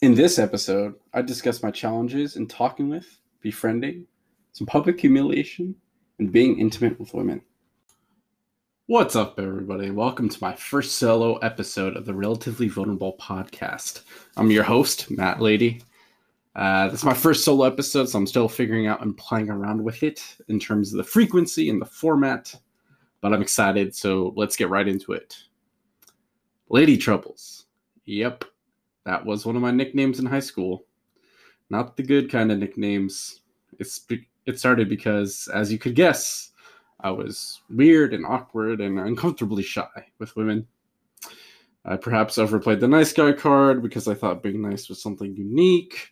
In this episode, I discuss my challenges in talking with, befriending, some public humiliation, and being intimate with women. What's up, everybody? Welcome to my first solo episode of the Relatively Vulnerable podcast. I'm your host, Matt Lady. Uh, this is my first solo episode, so I'm still figuring out and playing around with it in terms of the frequency and the format, but I'm excited, so let's get right into it. Lady Troubles. Yep, that was one of my nicknames in high school. Not the good kind of nicknames. It's it started because, as you could guess, I was weird and awkward and uncomfortably shy with women. I perhaps overplayed the nice guy card because I thought being nice was something unique.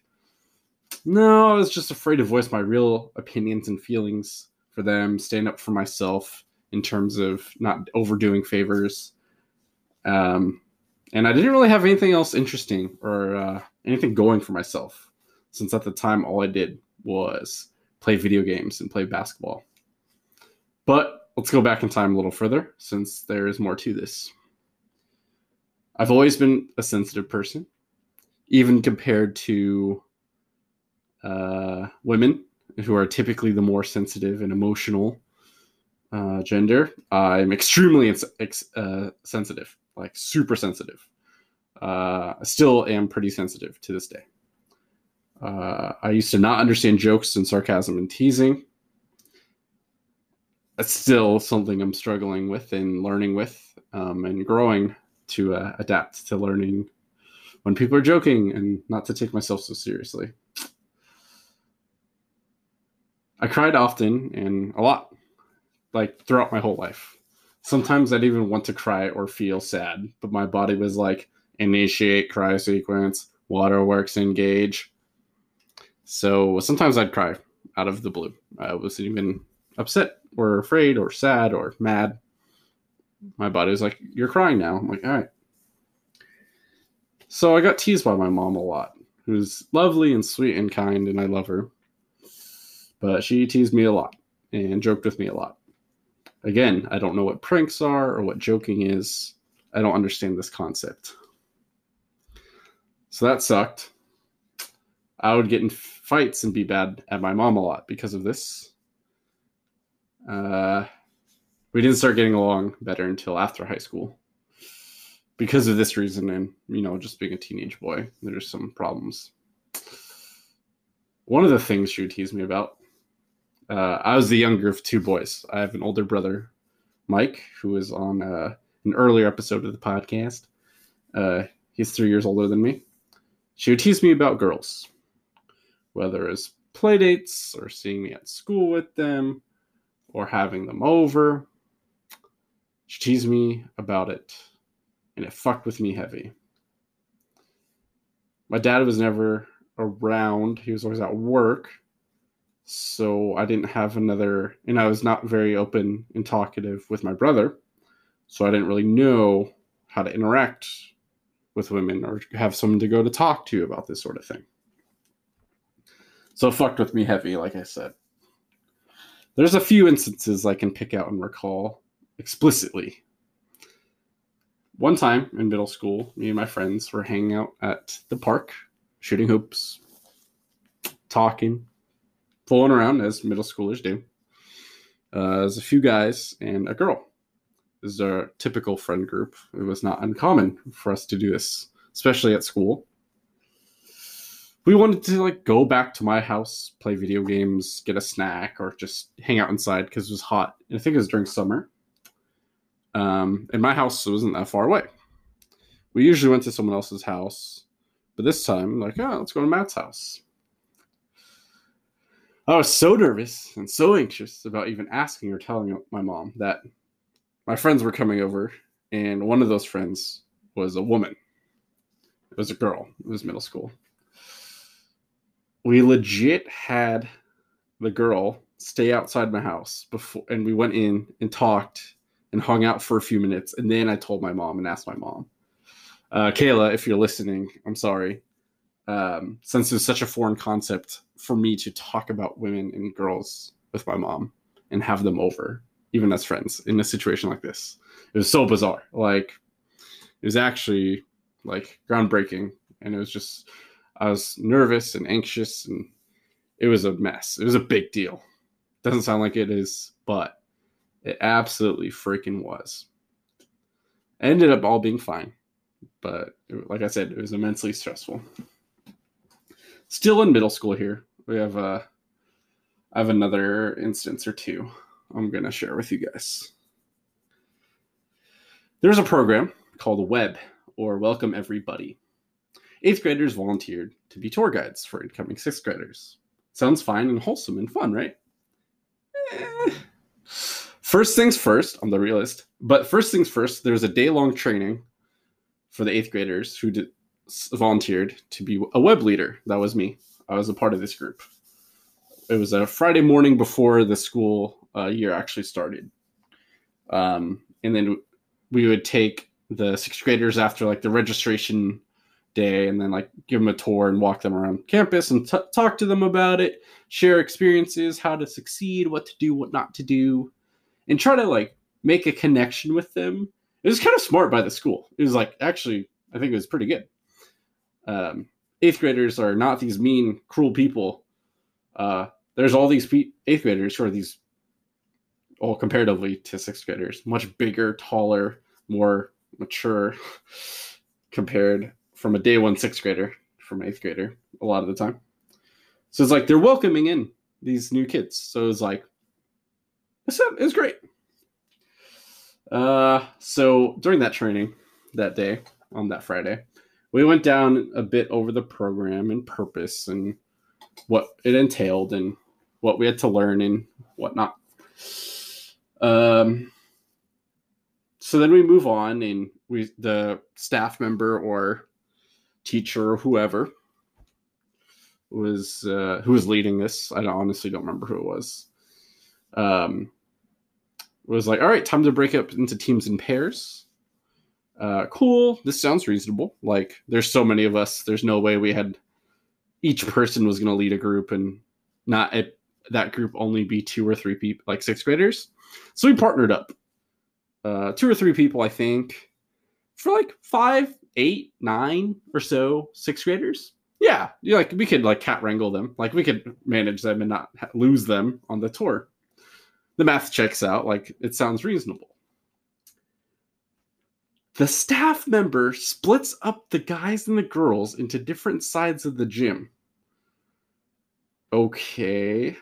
No, I was just afraid to voice my real opinions and feelings for them, stand up for myself in terms of not overdoing favors. Um, and I didn't really have anything else interesting or uh, anything going for myself, since at the time all I did was play video games and play basketball. But let's go back in time a little further, since there is more to this. I've always been a sensitive person, even compared to uh, women who are typically the more sensitive and emotional uh, gender. I'm extremely ex- uh, sensitive like super sensitive. Uh, I still am pretty sensitive to this day. Uh, I used to not understand jokes and sarcasm and teasing. That's still something I'm struggling with and learning with um, and growing to uh, adapt to learning when people are joking and not to take myself so seriously. I cried often and a lot, like throughout my whole life sometimes I'd even want to cry or feel sad, but my body was like, initiate cry sequence, waterworks engage. So sometimes I'd cry out of the blue. I wasn't even upset or afraid or sad or mad. My body was like, You're crying now. I'm like, All right. So I got teased by my mom a lot, who's lovely and sweet and kind, and I love her. But she teased me a lot and joked with me a lot. Again, I don't know what pranks are or what joking is. I don't understand this concept. So that sucked. I would get in fights and be bad at my mom a lot because of this. Uh, we didn't start getting along better until after high school. Because of this reason, and you know, just being a teenage boy, there's some problems. One of the things she would tease me about uh, I was the younger of two boys. I have an older brother, Mike, who was on uh, an earlier episode of the podcast. Uh, he's three years older than me. She would tease me about girls, whether it's play dates or seeing me at school with them or having them over. She teased me about it, and it fucked with me heavy. My dad was never around, he was always at work so I didn't have another, and I was not very open and talkative with my brother, so I didn't really know how to interact with women or have someone to go to talk to about this sort of thing. So fucked with me heavy, like I said. There's a few instances I can pick out and recall explicitly. One time in middle school, me and my friends were hanging out at the park, shooting hoops, talking, fooling around as middle schoolers do. Uh, there's a few guys and a girl. This is our typical friend group. It was not uncommon for us to do this, especially at school. We wanted to like go back to my house, play video games, get a snack, or just hang out inside because it was hot. And I think it was during summer. Um, and my house wasn't that far away. We usually went to someone else's house, but this time, like, oh, let's go to Matt's house. I was so nervous and so anxious about even asking or telling my mom that my friends were coming over, and one of those friends was a woman. It was a girl. It was middle school. We legit had the girl stay outside my house before, and we went in and talked and hung out for a few minutes, and then I told my mom and asked my mom. Uh, Kayla, if you're listening, I'm sorry um, since it's such a foreign concept for me to talk about women and girls with my mom and have them over, even as friends, in a situation like this. It was so bizarre. Like, it was actually like groundbreaking. And it was just, I was nervous and anxious, and it was a mess. It was a big deal. Doesn't sound like it is, but it absolutely freaking was. Ended up all being fine, but like I said, it was immensely stressful. Still in middle school here, we have a. Uh, I have another instance or two I'm gonna share with you guys. There's a program called Web or Welcome Everybody. Eighth graders volunteered to be tour guides for incoming sixth graders. Sounds fine and wholesome and fun, right? Eh. First things first, I'm the realist. But first things first, there's a day long training for the eighth graders who did, volunteered to be a web leader. That was me. I was a part of this group. It was a Friday morning before the school uh, year actually started. Um, and then we would take the sixth graders after like the registration day and then like give them a tour and walk them around campus and t- talk to them about it, share experiences, how to succeed, what to do, what not to do, and try to like make a connection with them. It was kind of smart by the school. It was like actually, I think it was pretty good. Um, eighth graders are not these mean, cruel people. Uh, there's all these pe- eighth graders who are these, well, comparatively to sixth graders, much bigger, taller, more mature compared from a day one sixth grader from eighth grader a lot of the time. So it's like they're welcoming in these new kids. So it's like it's, it's great. Uh, so during that training that day on that Friday, we went down a bit over the program and purpose and what it entailed and what we had to learn and whatnot. Um, so then we move on and we the staff member or teacher or whoever was uh, who was leading this. I honestly don't remember who it was. Um, was like, all right, time to break up into teams and pairs. Uh, cool. This sounds reasonable. Like, there's so many of us. There's no way we had each person was going to lead a group and not a, that group only be two or three people, like sixth graders. So we partnered up. Uh, two or three people, I think, for like five, eight, nine or so sixth graders. Yeah, you like we could like cat wrangle them. Like we could manage them and not lose them on the tour the math checks out. Like it sounds reasonable. The staff member splits up the guys and the girls into different sides of the gym. Okay.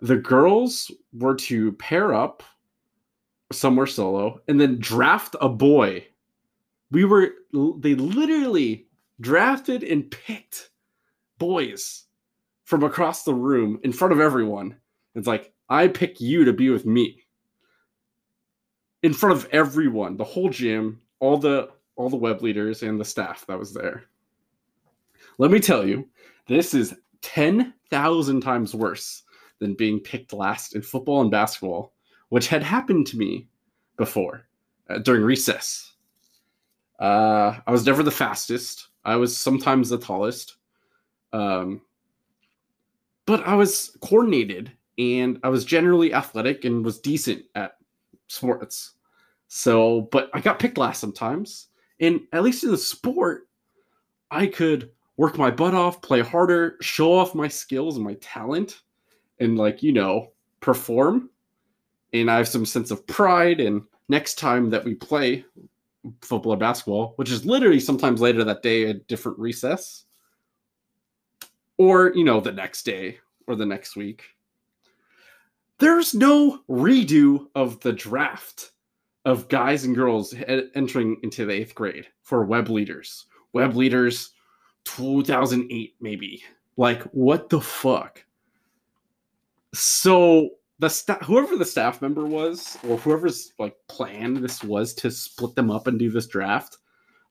The girls were to pair up somewhere solo and then draft a boy. We were, they literally drafted and picked boys from across the room in front of everyone. It's like, I pick you to be with me in front of everyone, the whole gym, all the all the web leaders and the staff that was there. Let me tell you, this is 10,000 times worse than being picked last in football and basketball, which had happened to me before uh, during recess. Uh, I was never the fastest. I was sometimes the tallest. Um, but I was coordinated and I was generally athletic and was decent at sports. So, but I got picked last sometimes. And at least in the sport, I could work my butt off, play harder, show off my skills and my talent, and like, you know, perform. And I have some sense of pride. And next time that we play football or basketball, which is literally sometimes later that day, a different recess, or, you know, the next day or the next week, there's no redo of the draft of guys and girls entering into the eighth grade for web leaders. Web leaders 2008, maybe. Like, what the fuck? So the staff, whoever the staff member was, or whoever's like plan this was to split them up and do this draft,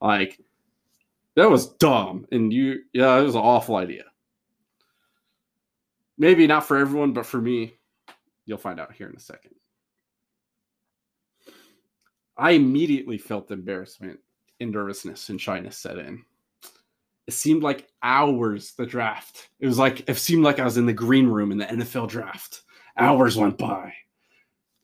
like that was dumb. And you, yeah, it was an awful idea. Maybe not for everyone, but for me, You'll find out here in a second. I immediately felt embarrassment and nervousness and shyness set in. It seemed like hours the draft. It was like it seemed like I was in the green room in the NFL draft. Hours went by.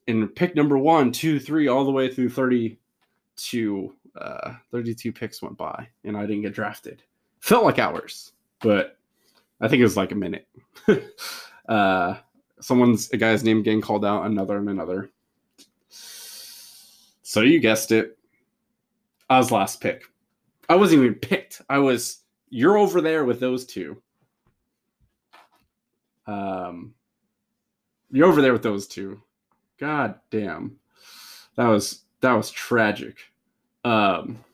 And pick number one, two, three, all the way through 32, uh, 32 picks went by, and I didn't get drafted. Felt like hours, but I think it was like a minute. uh, someone's a guy's name getting called out, another and another. So you guessed it. I was last pick. I wasn't even picked. I was you're over there with those two. Um you're over there with those two. God damn. That was that was tragic. Um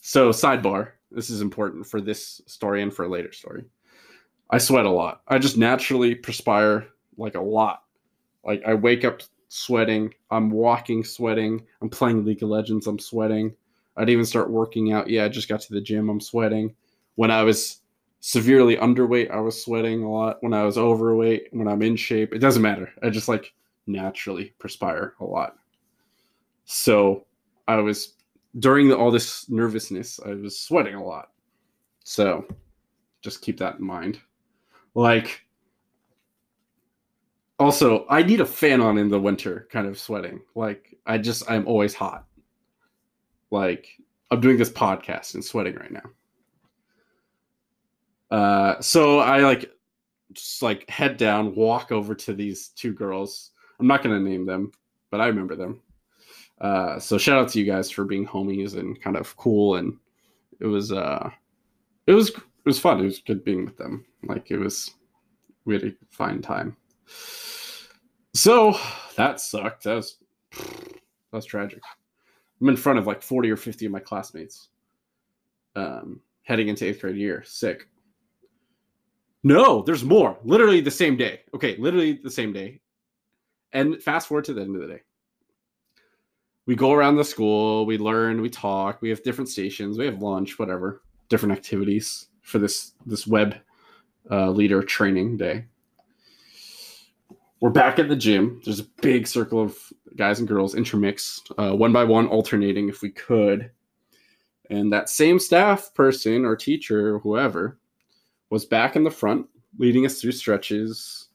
so sidebar, this is important for this story and for a later story. I sweat a lot. I just naturally perspire like a lot. Like I wake up sweating, I'm walking sweating, I'm playing League of Legends, I'm sweating. I'd even start working out. Yeah, I just got to the gym, I'm sweating. When I was severely underweight, I was sweating a lot. When I was overweight, when I'm in shape, it doesn't matter. I just like naturally perspire a lot. So I was during the, all this nervousness, I was sweating a lot. So just keep that in mind. Like, also, I need a fan on in the winter, kind of sweating. Like, I just, I'm always hot. Like, I'm doing this podcast and sweating right now. Uh, so I like just like head down, walk over to these two girls. I'm not gonna name them, but I remember them. Uh, so shout out to you guys for being homies and kind of cool, and it was uh, it was it was fun. It was good being with them. Like it was, we had a fine time. So that sucked. That was that was tragic. I'm in front of like 40 or 50 of my classmates. Um, heading into eighth grade year. Sick. No, there's more. Literally the same day. Okay, literally the same day. And fast forward to the end of the day. We go around the school, we learn, we talk, we have different stations, we have lunch, whatever, different activities for this this web uh, leader training day. We're back at the gym. There's a big circle of guys and girls intermixed, uh, one by one, alternating if we could. And that same staff person or teacher or whoever was back in the front, leading us through stretches,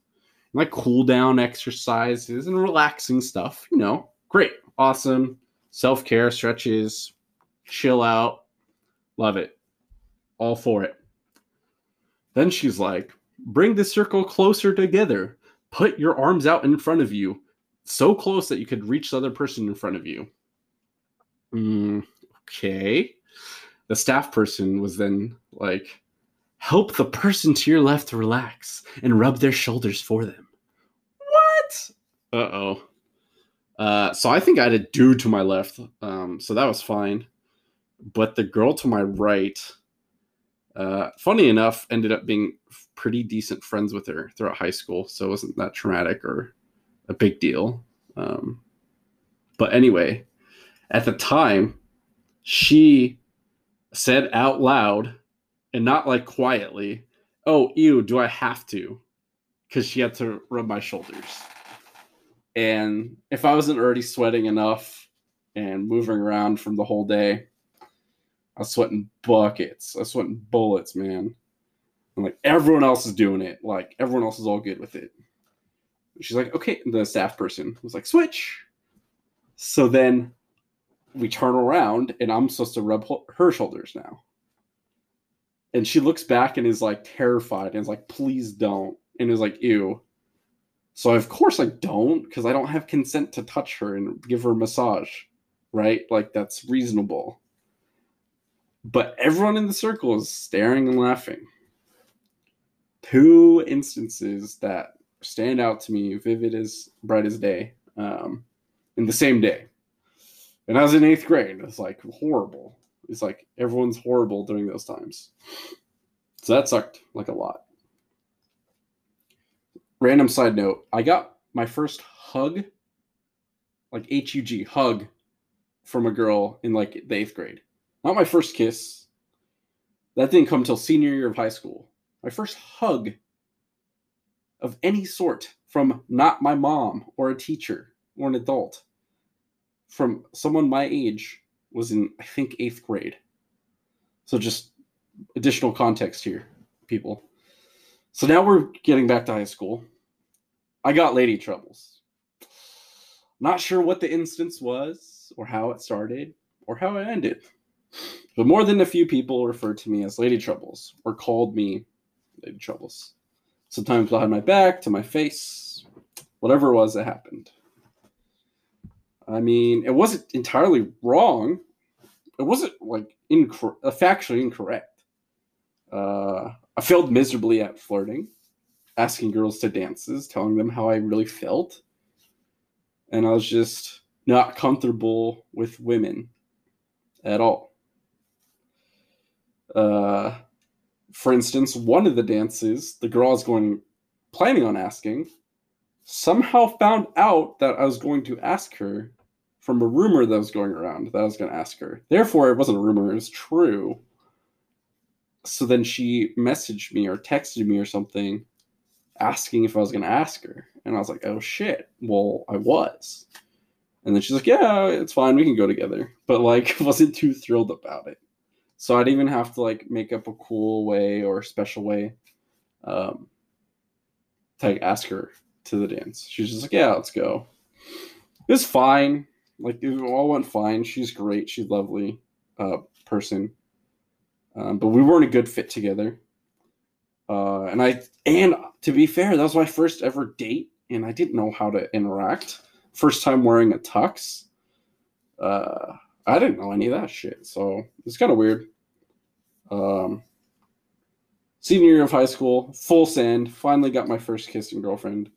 like cool down exercises and relaxing stuff. You know, great, awesome. Self care stretches, chill out. Love it. All for it. Then she's like, bring the circle closer together. Put your arms out in front of you, so close that you could reach the other person in front of you. Mm, okay. The staff person was then like, help the person to your left relax and rub their shoulders for them. What? Uh oh. Uh, so I think I had a dude to my left, um, so that was fine. But the girl to my right, uh, funny enough, ended up being pretty decent friends with her throughout high school, so it wasn't that traumatic or a big deal. Um, but anyway, at the time, she said out loud and not like quietly, "Oh, ew, do I have to?" Because she had to rub my shoulders. And if I wasn't already sweating enough and moving around from the whole day, I was sweating buckets. I was sweating bullets, man. And like everyone else is doing it. Like everyone else is all good with it. She's like, okay. The staff person was like, switch. So then we turn around and I'm supposed to rub her shoulders now. And she looks back and is like terrified and is like, please don't. And is like, ew. So of course I don't, because I don't have consent to touch her and give her a massage. Right? Like that's reasonable but everyone in the circle is staring and laughing. Two instances that stand out to me, vivid as bright as day, um, in the same day. And I was in eighth grade. It's like horrible. It's like everyone's horrible during those times. So that sucked like a lot. Random side note I got my first hug, like H U G, hug from a girl in like the eighth grade. Not my first kiss. That didn't come until senior year of high school. My first hug of any sort from not my mom or a teacher or an adult from someone my age was in, I think, eighth grade. So just additional context here, people. So now we're getting back to high school. I got lady troubles. Not sure what the instance was or how it started or how it ended. But more than a few people referred to me as Lady Troubles or called me Lady Troubles. Sometimes behind my back, to my face, whatever it was that happened. I mean, it wasn't entirely wrong. It wasn't like incor- uh, factually incorrect. Uh, I failed miserably at flirting, asking girls to dances, telling them how I really felt. And I was just not comfortable with women at all. Uh, for instance, one of the dances, the girl I was going planning on asking, somehow found out that I was going to ask her from a rumor that was going around that I was going to ask her. Therefore, it wasn't a rumor; it was true. So then she messaged me or texted me or something, asking if I was going to ask her, and I was like, "Oh shit!" Well, I was. And then she's like, "Yeah, it's fine. We can go together." But like, wasn't too thrilled about it. So I'd even have to like make up a cool way or special way um, to like, ask her to the dance. She's just like, yeah, let's go. It's fine. Like it all went fine. She's great. She's lovely uh, person. Um, but we weren't a good fit together. Uh, and I and to be fair, that was my first ever date, and I didn't know how to interact. First time wearing a tux. Uh, I didn't know any of that shit, so it's kind of weird. Um, senior year of high school, full send. Finally got my first kissing girlfriend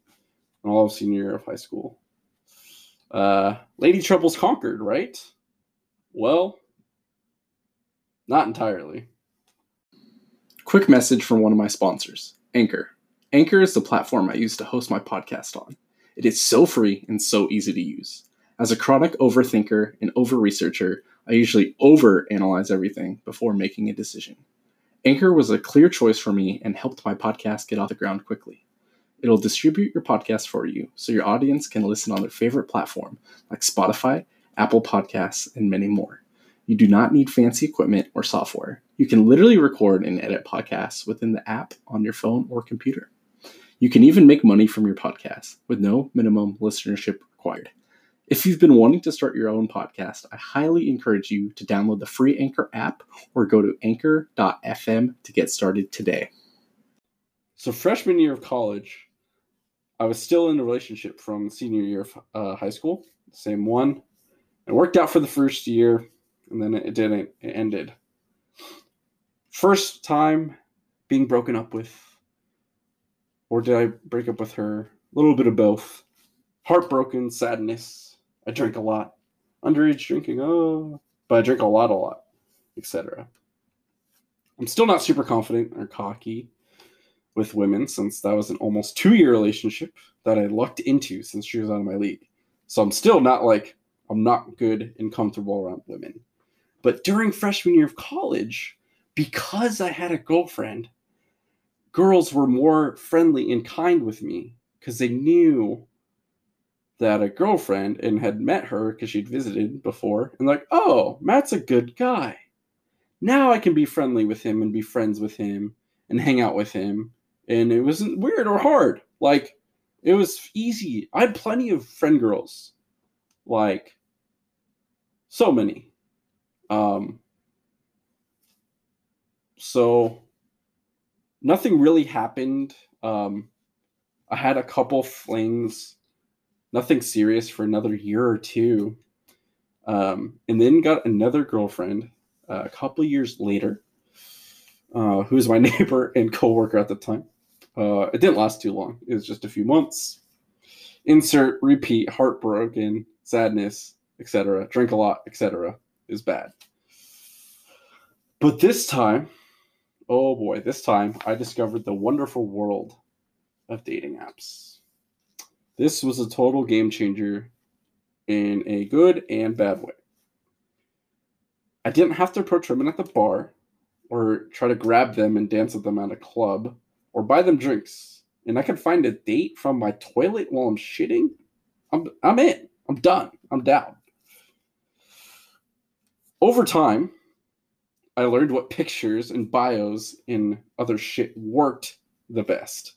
in all of senior year of high school. Uh, Lady Troubles conquered, right? Well, not entirely. Quick message from one of my sponsors, Anchor. Anchor is the platform I use to host my podcast on. It is so free and so easy to use. As a chronic overthinker and over researcher, I usually over analyze everything before making a decision. Anchor was a clear choice for me and helped my podcast get off the ground quickly. It'll distribute your podcast for you so your audience can listen on their favorite platform like Spotify, Apple Podcasts, and many more. You do not need fancy equipment or software. You can literally record and edit podcasts within the app on your phone or computer. You can even make money from your podcast with no minimum listenership required. If you've been wanting to start your own podcast, I highly encourage you to download the free Anchor app or go to anchor.fm to get started today. So, freshman year of college, I was still in a relationship from senior year of uh, high school, same one. It worked out for the first year, and then it didn't. It ended. First time being broken up with, or did I break up with her? A little bit of both. Heartbroken, sadness, I drink a lot. Underage drinking, oh, but I drink a lot, a lot, etc. I'm still not super confident or cocky with women since that was an almost two year relationship that I lucked into since she was out of my league. So I'm still not like, I'm not good and comfortable around women. But during freshman year of college, because I had a girlfriend, girls were more friendly and kind with me because they knew that a girlfriend and had met her because she'd visited before and like, oh, Matt's a good guy. Now I can be friendly with him and be friends with him and hang out with him. And it wasn't weird or hard. Like, it was easy. I had plenty of friend girls. Like, so many. Um, so nothing really happened. Um, I had a couple flings nothing serious for another year or two. Um, and then got another girlfriend uh, a couple years later, uh, who was my neighbor and coworker at the time. Uh, it didn't last too long. It was just a few months. Insert, repeat, heartbroken, sadness, etc. Drink a lot, etc. is bad. But this time, oh boy, this time I discovered the wonderful world of dating apps. This was a total game changer in a good and bad way. I didn't have to approach women at the bar or try to grab them and dance with them at a club or buy them drinks. And I could find a date from my toilet while I'm shitting. I'm, I'm in. I'm done. I'm down. Over time, I learned what pictures and bios and other shit worked the best.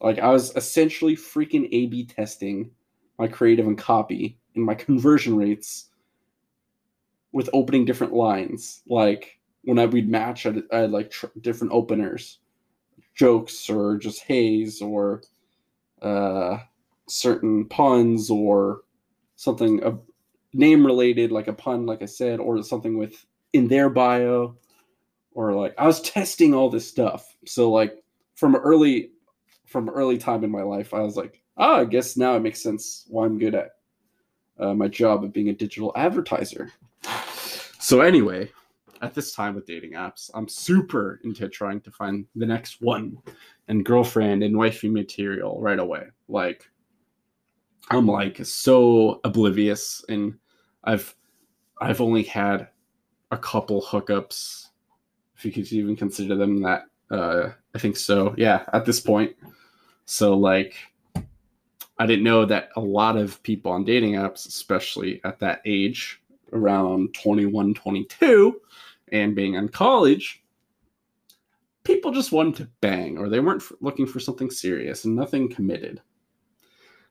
Like I was essentially freaking A B testing my creative and copy and my conversion rates with opening different lines. Like when I would match, I had like tr- different openers, jokes or just haze or uh, certain puns or something a name related, like a pun, like I said, or something with in their bio, or like I was testing all this stuff. So like from early from early time in my life, I was like, ah, I guess now it makes sense why I'm good at uh, my job of being a digital advertiser. So anyway, at this time with dating apps, I'm super into trying to find the next one and girlfriend and wifey material right away. Like I'm like so oblivious and I've I've only had a couple hookups if you could even consider them that uh I think so. Yeah, at this point. So like I didn't know that a lot of people on dating apps, especially at that age, around 21, 22, and being in college, people just wanted to bang or they weren't looking for something serious and nothing committed.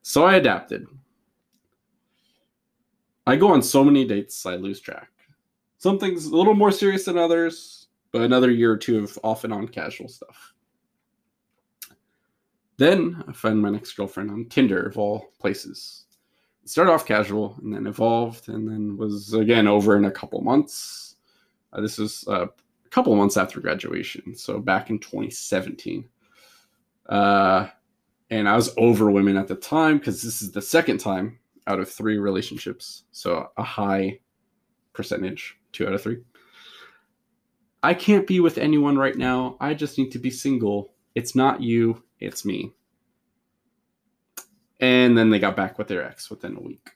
So I adapted. I go on so many dates, I lose track. Some things a little more serious than others, but another year or two of off and on casual stuff. Then I find my next girlfriend on Tinder, of all places. It started off casual and then evolved and then was again over in a couple months. Uh, this was uh, a couple months after graduation, so back in 2017. Uh, and I was over women at the time because this is the second time out of three relationships, so a high percentage, two out of three. I can't be with anyone right now. I just need to be single. It's not you, it's me. And then they got back with their ex within a week.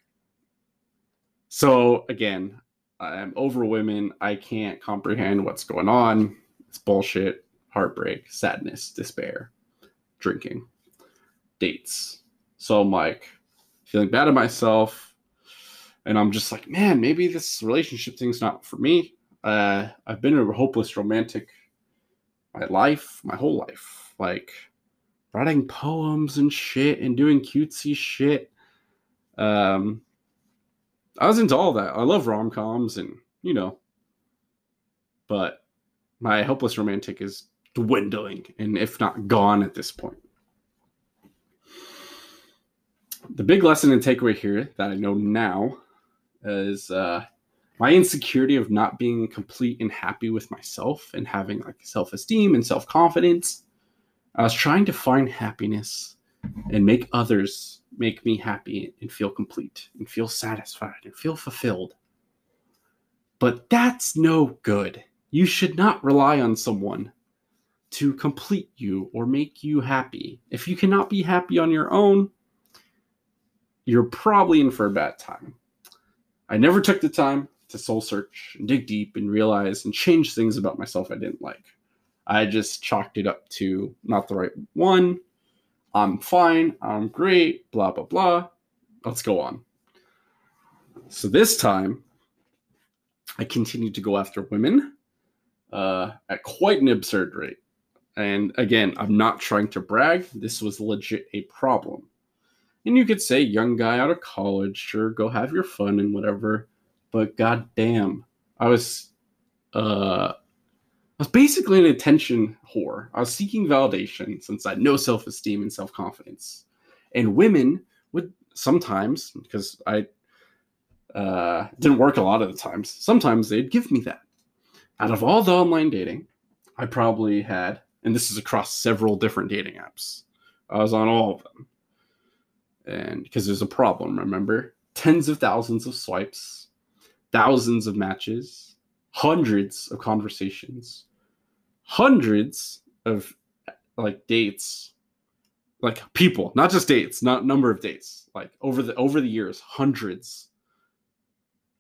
So again, I'm over women. I can't comprehend what's going on. It's bullshit, heartbreak, sadness, despair, drinking, dates. So I'm like feeling bad at myself. And I'm just like, man, maybe this relationship thing's not for me. Uh, I've been a hopeless romantic my life, my whole life. Like, writing poems and shit and doing cutesy shit. Um, I was into all that. I love rom coms and you know, but my hopeless romantic is dwindling and if not gone at this point. The big lesson and takeaway here that I know now is uh, my insecurity of not being complete and happy with myself and having like self esteem and self confidence I was trying to find happiness and make others make me happy and feel complete and feel satisfied and feel fulfilled. But that's no good. You should not rely on someone to complete you or make you happy. If you cannot be happy on your own, you're probably in for a bad time. I never took the time to soul search and dig deep and realize and change things about myself I didn't like. I just chalked it up to not the right one. I'm fine. I'm great. Blah, blah, blah. Let's go on. So this time, I continued to go after women uh, at quite an absurd rate. And again, I'm not trying to brag. This was legit a problem. And you could say, young guy out of college, sure, go have your fun and whatever. But goddamn, I was uh, was basically an attention whore. I was seeking validation since I had no self esteem and self confidence. And women would sometimes, because I uh, didn't work a lot of the times, sometimes they'd give me that. Out of all the online dating, I probably had, and this is across several different dating apps, I was on all of them. And because there's a problem, remember? Tens of thousands of swipes, thousands of matches, hundreds of conversations hundreds of like dates like people not just dates not number of dates like over the over the years hundreds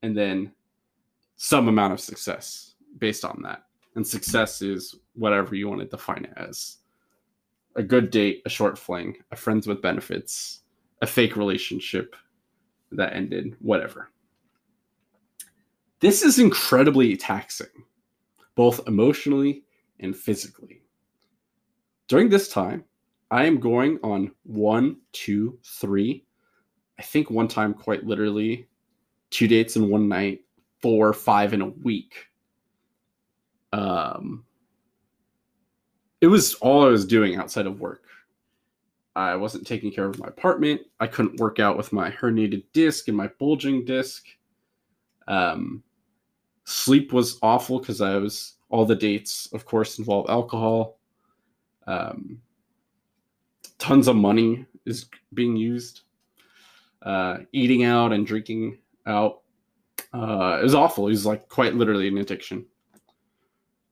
and then some amount of success based on that. And success is whatever you want to define it as. A good date a short fling a friends with benefits a fake relationship that ended whatever. This is incredibly taxing both emotionally and physically. During this time, I am going on one, two, three, I think one time quite literally, two dates in one night, four, five in a week. Um, it was all I was doing outside of work. I wasn't taking care of my apartment. I couldn't work out with my herniated disc and my bulging disc. Um, sleep was awful because I was all the dates, of course, involve alcohol. Um, tons of money is being used. Uh, eating out and drinking out. Uh, it was awful. It was like quite literally an addiction.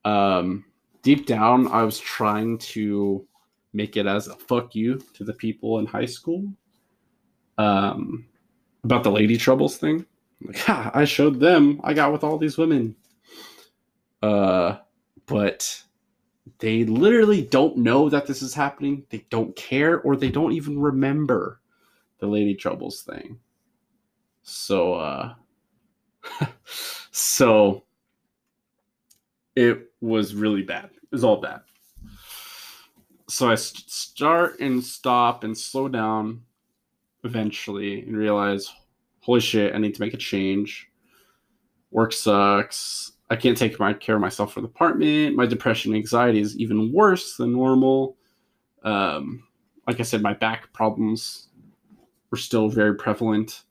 Um, deep down, I was trying to make it as a fuck you to the people in high school um, about the lady troubles thing. Like, ha, I showed them I got with all these women. Uh, but they literally don't know that this is happening. They don't care, or they don't even remember the lady troubles thing. So, uh, so it was really bad. It was all bad. So I start and stop and slow down eventually and realize, holy shit, I need to make a change. Work sucks. I can't take my care of myself for the apartment. My depression and anxiety is even worse than normal. Um, like I said, my back problems were still very prevalent.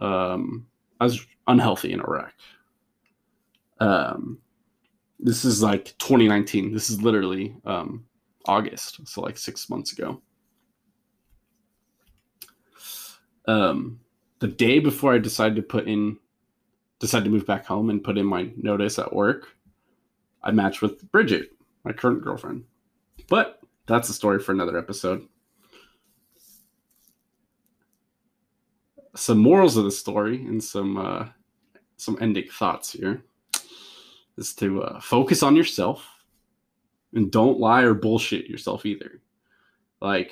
Um, I was unhealthy in Iraq. Um, this is like 2019. This is literally um, August, so like six months ago. Um, the day before I decided to put in, decided to move back home and put in my notice at work, I matched with Bridget, my current girlfriend. But that's a story for another episode. Some morals of the story and some uh, some ending thoughts here is to uh, focus on yourself and don't lie or bullshit yourself either. Like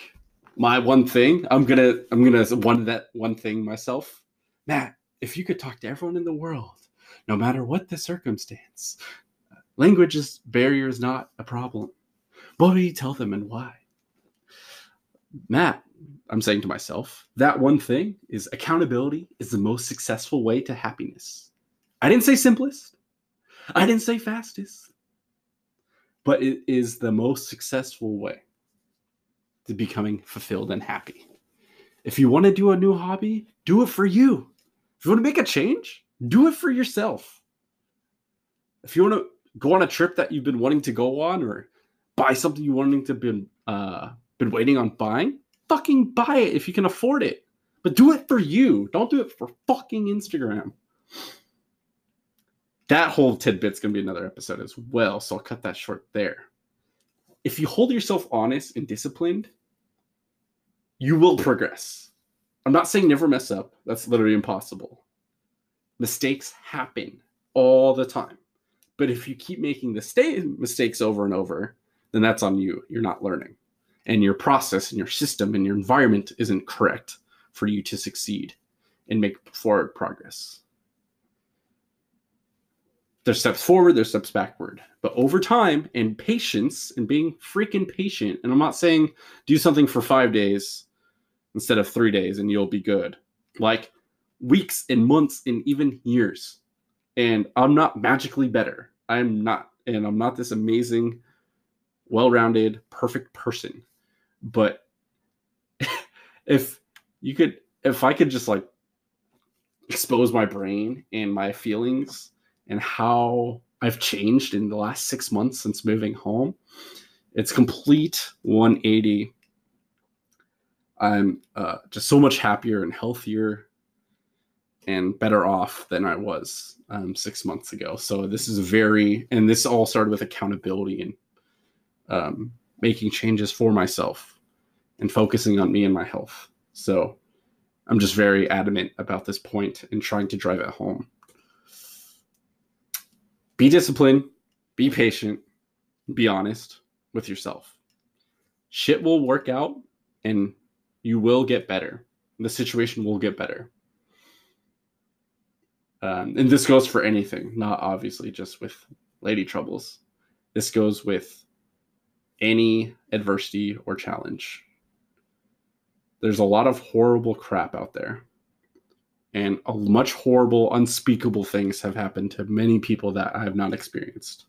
my one thing, I'm gonna I'm gonna one that one thing myself. Matt, if you could talk to everyone in the world, no matter what the circumstance, language is barrier is not a problem. What do you tell them and why? Matt, I'm saying to myself, that one thing is accountability is the most successful way to happiness. I didn't say simplest. I didn't say fastest but it is the most successful way to becoming fulfilled and happy. If you want to do a new hobby, do it for you. If you want to make a change, do it for yourself. If you want to go on a trip that you've been wanting to go on or buy something you wanting to been uh been waiting on buying, fucking buy it if you can afford it. But do it for you. Don't do it for fucking Instagram that whole tidbit's to be another episode as well. So I'll cut that short there. If you hold yourself honest and disciplined, you will progress. I'm not saying never mess up. That's literally impossible. Mistakes happen all the time. But if you keep making the sta- mistakes over and over, then that's on you. You're not learning. And your process and your system and your environment isn't correct for you to succeed and make forward progress there's steps forward, there's steps backward. But over time and patience and being freaking patient, and I'm not saying do something for five days instead of three days and you'll be good. Like weeks and months and even years. And I'm not magically better. I'm not. And I'm not this amazing, well rounded, perfect person. But if you could, if I could just like expose my brain and my feelings and how I've changed in the last six months since moving home. It's complete 180. I'm uh, just so much happier and healthier and better off than I was um, six months ago. So this is very, and this all started with accountability and um, making changes for myself and focusing on me and my health. So I'm just very adamant about this point and trying to drive it home be disciplined, be patient, be honest with yourself. Shit will work out and you will get better. The situation will get better. Um, and this goes for anything, not obviously just with lady troubles. This goes with any adversity or challenge. There's a lot of horrible crap out there. And a much horrible, unspeakable things have happened to many people that I have not experienced.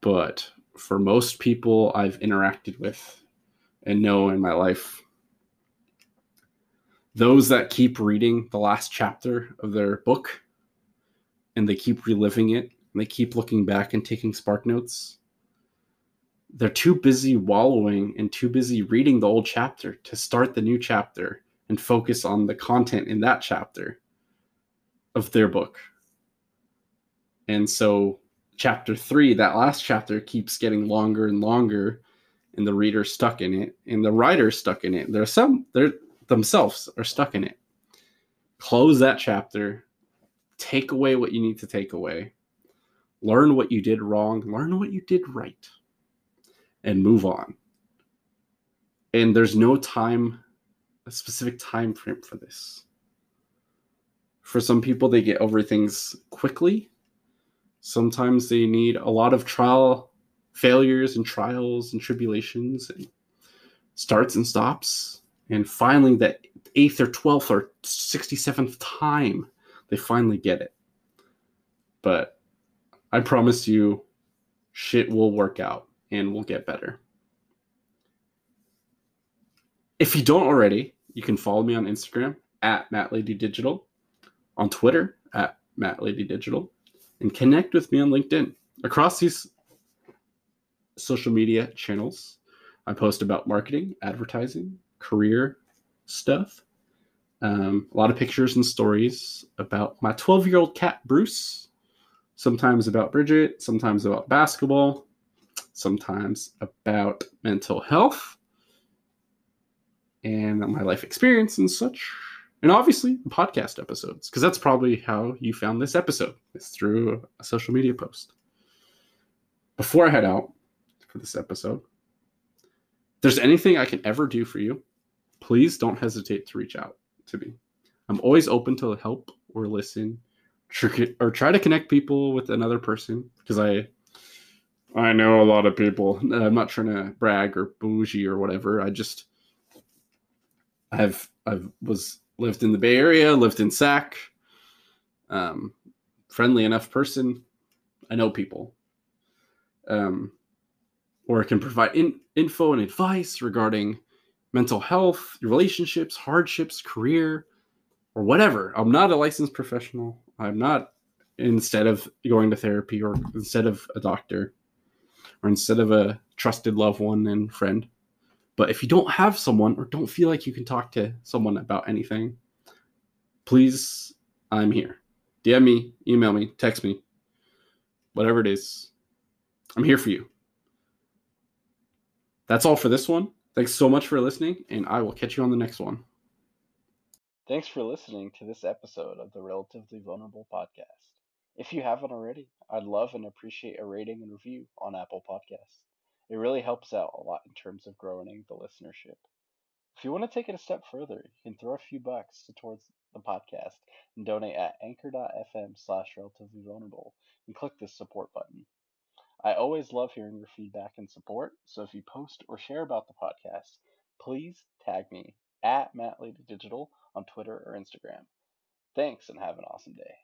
But for most people I've interacted with and know in my life, those that keep reading the last chapter of their book and they keep reliving it and they keep looking back and taking SparkNotes they're too busy wallowing and too busy reading the old chapter to start the new chapter and focus on the content in that chapter of their book. And so, chapter three, that last chapter, keeps getting longer and longer, and the reader stuck in it, and the writer stuck in it. There's some, they're themselves are stuck in it. Close that chapter, take away what you need to take away, learn what you did wrong, learn what you did right and move on. And there's no time, a specific time frame for this. For some people, they get over things quickly. Sometimes they need a lot of trial failures and trials and tribulations and starts and stops. And finally, that eighth or 12th or 67th time, they finally get it. But I promise you, shit will work out and we'll get better. If you don't already, you can follow me on Instagram at MattLadyDigital, on Twitter at MattLadyDigital, and connect with me on LinkedIn. Across these social media channels, I post about marketing, advertising, career stuff, um, a lot of pictures and stories about my 12 year old cat, Bruce, sometimes about Bridget, sometimes about basketball, sometimes about mental health and my life experience and such. And obviously, podcast episodes, because that's probably how you found this episode, is through a social media post. Before I head out for this episode, if there's anything I can ever do for you, please don't hesitate to reach out to me. I'm always open to help or listen or try to connect people with another person because I I know a lot of people. I'm not trying to brag or bougie or whatever. I just I've I've was lived in the Bay Area, lived in Sac. Um, friendly enough person. I know people. Um, or it can provide in, info and advice regarding mental health, relationships, hardships, career, or whatever. I'm not a licensed professional. I'm not instead of going to therapy or instead of a doctor or instead of a trusted loved one and friend. But if you don't have someone or don't feel like you can talk to someone about anything, please, I'm here. DM me, email me, text me, whatever it is. I'm here for you. That's all for this one. Thanks so much for listening, and I will catch you on the next one. Thanks for listening to this episode of the Relatively Vulnerable Podcast. If you haven't already, I'd love and appreciate a rating and review on Apple Podcasts. It really helps out a lot in terms of growing the listenership. If you want to take it a step further, you can throw a few bucks towards the podcast and donate at anchor.fm slash relatively vulnerable and click the support button. I always love hearing your feedback and support, so if you post or share about the podcast, please tag me at MattLadyDigital on Twitter or Instagram. Thanks and have an awesome day.